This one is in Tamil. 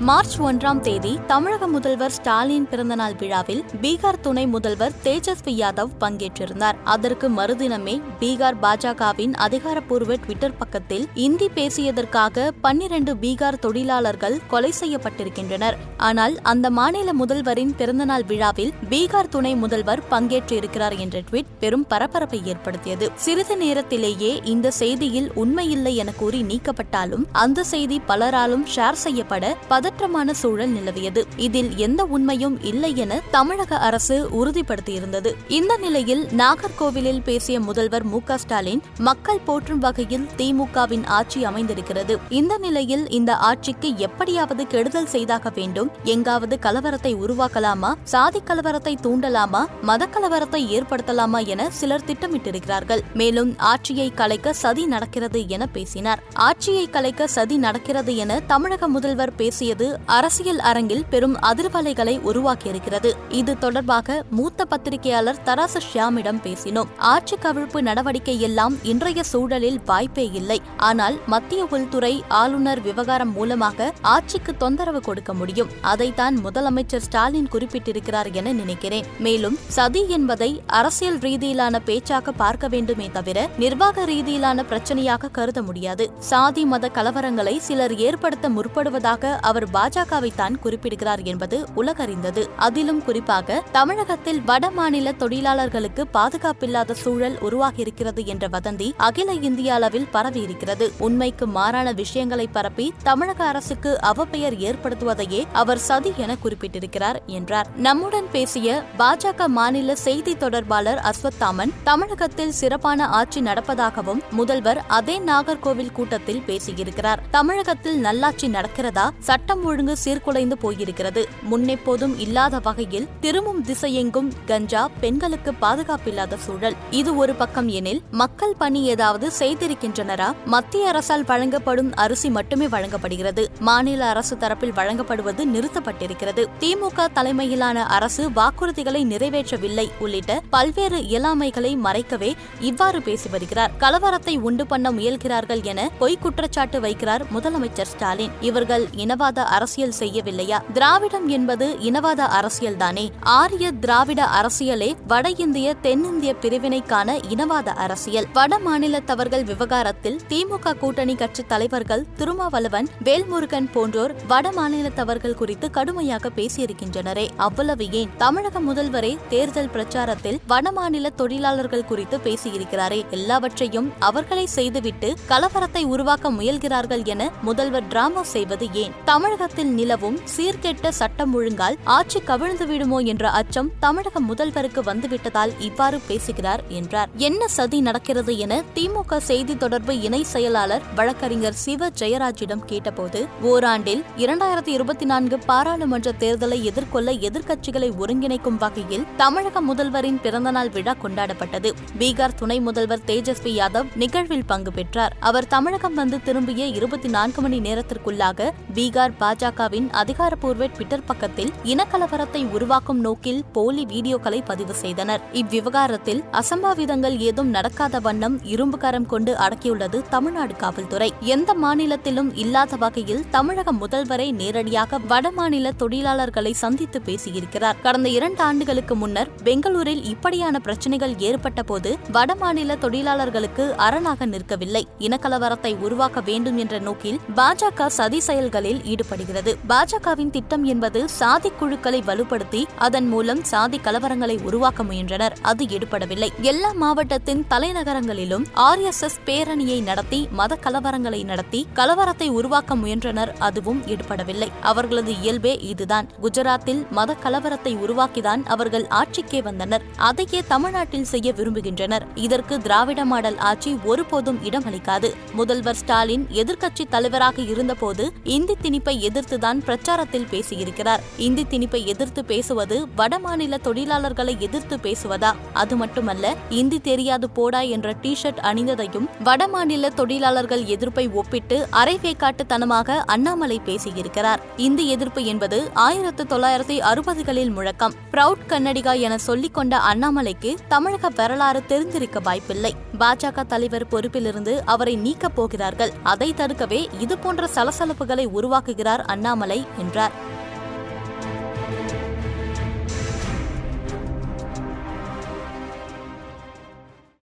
மார்ச் ஒன்றாம் தேதி தமிழக முதல்வர் ஸ்டாலின் பிறந்தநாள் விழாவில் பீகார் துணை முதல்வர் தேஜஸ்வி யாதவ் பங்கேற்றிருந்தார். அதற்கு மறுதினமே பீகார் பாஜகவின் அதிகாரப்பூர்வ ட்விட்டர் பக்கத்தில் இந்தி பேசியதற்காக பன்னிரண்டு பீகார் தொழிலாளர்கள் கொலை செய்யப்பட்டிருக்கின்றனர். ஆனால் அந்த மாநில முதல்வரின் பிறந்தநாள் விழாவில் பீகார் துணை முதல்வர் பங்கேற்றிருக்கிறார் என்ற ட்வீட் பெரும் பரபரப்பை ஏற்படுத்தியது. சிறிது நேரத்திலேயே இந்த செய்தியில் உண்மையில்லை என கூறி நீக்கப்பட்டாலும் அந்த செய்தி பலராலும் ஷேர் செய்யப்பட பதற்றமான சூழல் நிலவியது. இதில் எந்த உண்மையும் இல்லை என தமிழக அரசு உறுதிப்படுத்தியிருந்தது. இந்த நிலையில் நாகர்கோவிலில் பேசிய முதல்வர் மு ஸ்டாலின் மக்கள் போற்றும் வகையில் திமுகவின் ஆட்சி அமைந்திருக்கிறது. இந்த நிலையில் இந்த ஆட்சிக்கு எப்படியாவது கெடுதல் செய்தாக வேண்டும். எங்காவது கலவரத்தை உருவாக்கலாமா? சாதி கலவரத்தை தூண்டலாமா? மத கலவரத்தை ஏற்படுத்தலாமா? என சிலர் திட்டமிட்டிருக்கிறார்கள். மேலும் ஆட்சியை கலைக்க சதி நடக்கிறது என பேசினார். ஆட்சியை கலைக்க சதி நடக்கிறது என தமிழக முதல்வர் பேசியது அரசியல் அரங்கில் பெரும் அதிர்வலைகளை உருவாக்கியிருக்கிறது. இது தொடர்பாக மூத்த பத்திரிகையாளர் தராசு ஷியாமிடம் பேசினோம். ஆட்சி கவிழ்ப்பு நடவடிக்கை எல்லாம் இன்றைய சூழலில் வாய்ப்பே இல்லை. ஆனால் மத்திய உள்துறை ஆளுநர் விவகாரம் மூலமாக ஆட்சிக்கு தொந்தரவு கொடுக்க முடியும். அதைத்தான் முதலமைச்சர் ஸ்டாலின் குறிப்பிட்டிருக்கிறார் என நினைக்கிறேன். மேலும் சதி என்பதை அரசியல் ரீதியிலான பேச்சாக பார்க்க வேண்டுமே தவிர நிர்வாக ரீதியிலான பிரச்சனையாக கருத முடியாது. சாதி மத கலவரங்களை சிலர் ஏற்படுத்த முற்படுவதாக அவர் பாஜகவை தான் குறிப்பிடுகிறார் என்பது உலகறிந்தது. அதிலும் குறிப்பாக தமிழகத்தில் வட மாநில தொழிலாளர்களுக்கு பாதுகாப்பில்லாத சூழல் உருவாகியிருக்கிறது என்ற வதந்தி அகில இந்திய அளவில் பரவியிருக்கிறது. உண்மைக்கு மாறான விஷயங்களை பரப்பி தமிழக அரசுக்கு அவப்பெயர் ஏற்படுத்துவதையே அவர் சதி என குறிப்பிட்டிருக்கிறார் என்றார். நம்முடன் பேசிய பாஜக மாநில செய்தி தொடர்பாளர் அஸ்வத்தாமன் தமிழகத்தில் சிறப்பான ஆட்சி நடப்பதாகவும் முதல்வர் அதே நாகர்கோவில் கூட்டத்தில் பேசியிருக்கிறார். தமிழகத்தில் நல்லாட்சி நடக்கிறதா? சட்டம் ஒழுங்கு சீர்குலைந்து போயிருக்கிறது. முன்னெப்போதும் இல்லாத வகையில் திரும்பும் திசையெங்கும் கஞ்சா பெண்களுக்கு பாதுகாப்பில்லாத சூழல். இது ஒரு பக்கம் எனில் மக்கள் பணி ஏதாவது செய்திருக்கின்றனரா? மத்திய அரசால் வழங்கப்படும் அரிசி மட்டுமே வழங்கப்படுகிறது. மாநில அரசு தரப்பில் வழங்கப்படுவது நிறுத்தப்பட்டிருக்கிறது. திமுக தலைமையிலான அரசு வாக்குறுதிகளை நிறைவேற்றவில்லை உள்ளிட்ட பல்வேறு இயலாமைகளை மறைக்கவே இவ்வாறு பேசி வருகிறார். கலவரத்தை உண்டு பண்ண முயல்கிறார்கள் என பொய் குற்றச்சாட்டு வைக்கிறார் முதலமைச்சர் ஸ்டாலின். இவர்கள் இனவாத அரசியல் செய்யவில்லையா? திராவிடம் என்பது இனவாத அரசியல்தானே? ஆரிய திராவிட அரசியலே வட இந்திய தென்னிந்திய பிரிவினைக்கான இனவாத அரசியல். வட மாநிலத்தவர்கள் விவகாரத்தில் திமுக கூட்டணி கட்சி தலைவர்கள் திருமாவளவன் வேல்முருகன் போன்றோர் வட மாநிலத்தவர்கள் குறித்து கடுமையாக பேசியிருக்கின்றனரே. அவ்வளவு ஏன்? தமிழக முதல்வரே தேர்தல் பிரச்சாரத்தில் வட மாநில தொழிலாளர்கள் குறித்து பேசியிருக்கிறாரே. எல்லாவற்றையும் அவர்களை செய்துவிட்டு கலவரத்தை உருவாக்க முயல்கிறார்கள் என முதல்வர் டிராமா செய்வது ஏன்? தமிழக தமிழகத்தில் நிலவும் சீர்கெட்ட சட்டம் ஒழுங்கால் ஆட்சி கவிழ்ந்து விடுமோ என்ற அச்சம் தமிழக முதல்வருக்கு வந்துவிட்டதால் இவ்வாறு பேசுகிறார் என்றார். என்ன சதி நடக்கிறது என திமுக செய்தி தொடர்பு இணை செயலாளர் வழக்கறிஞர் சிவ ஜெயராஜிடம் கேட்டபோது ஓராண்டில் இரண்டாயிரத்தி இருபத்தி நான்கு பாராளுமன்ற தேர்தலை எதிர்கொள்ள எதிர்க்கட்சிகளை ஒருங்கிணைக்கும் வகையில் தமிழக முதல்வரின் பிறந்தநாள் விழா கொண்டாடப்பட்டது. பீகார் துணை முதல்வர் தேஜஸ்வி யாதவ் நிகழ்வில் பங்கு பெற்றார். அவர் தமிழகம் வந்து திரும்பிய இருபத்தி நான்கு மணி நேரத்திற்குள்ளாக பீகார் பாஜகவின் அதிகாரப்பூர்வ ட்விட்டர் பக்கத்தில் இனக்கலவரத்தை உருவாக்கும் நோக்கில் போலி வீடியோக்களை பதிவு செய்தனர். இவ்விவகாரத்தில் அசம்பாவிதங்கள் ஏதும் நடக்காத வண்ணம் இரும்பு கரம் கொண்டு அடக்கியுள்ளது தமிழ்நாடு காவல்துறை. எந்த மாநிலத்திலும் இல்லாத வகையில் தமிழக முதல்வரை நேரடியாக வடமாநில தொழிலாளர்களை சந்தித்து பேசியிருக்கிறார். கடந்த இரண்டு ஆண்டுகளுக்கு முன்னர் பெங்களூரில் இப்படியான பிரச்சனைகள் ஏற்பட்ட போது வடமாநில தொழிலாளர்களுக்கு அரணாக நிற்கவில்லை. இனக்கலவரத்தை உருவாக்க வேண்டும் என்ற நோக்கில் பாஜக சதி செயல்களில் ஈடுபடுகிறது பாஜகவின் திட்டம் என்பது சாதி குழுக்களை வலுப்படுத்தி அதன் மூலம் சாதி கலவரங்களை உருவாக்க முயன்றனர். அது எடுபடவில்லை. எல்லா மாவட்டத்தின் தலைநகரங்களிலும் ஆர் எஸ் எஸ் பேரணியை நடத்தி மத கலவரங்களை நடத்தி கலவரத்தை உருவாக்க முயன்றனர். அதுவும் எடுபடவில்லை. அவர்களது இயல்பே இதுதான். குஜராத்தில் மத கலவரத்தை உருவாக்கிதான் அவர்கள் ஆட்சிக்கே வந்தனர். அதையே தமிழ்நாட்டில் செய்ய விரும்புகின்றனர். இதற்கு திராவிட மாடல் ஆட்சி ஒருபோதும் இடமளிக்காது. முதல்வர் ஸ்டாலின் எதிர்க்கட்சி தலைவராக இருந்தபோது இந்தி திணிப்பை எதிர்த்துதான் பிரச்சாரத்தில் பேசியிருக்கிறார். இந்தி திணிப்பை எதிர்த்து பேசுவது வடமாநில தொழிலாளர்களை எதிர்த்து பேசுவதா? அது மட்டுமல்ல இந்தி தெரியாது போடா என்ற டி ஷர்ட் அணிந்ததையும் வடமாநில தொழிலாளர்கள் எதிர்ப்பை ஒப்பிட்டு அரைவேக்காட்டுத்தனமாக அண்ணாமலை பேசியிருக்கிறார். இந்தி எதிர்ப்பு என்பது ஆயிரத்து தொள்ளாயிரத்தி அறுபதுகளில் முழக்கம். பிரவுட் கன்னடிகா என சொல்லிக் கொண்ட அண்ணாமலைக்கு தமிழக வரலாறு தெரிந்திருக்க வாய்ப்பில்லை. பாஜக தலைவர் பொறுப்பிலிருந்து அவரை நீக்கப் போகிறார்கள். அதை தடுக்கவே இதுபோன்ற சலசலப்புகளை உருவாக்குகிறார் அண்ணாமலை என்றார்.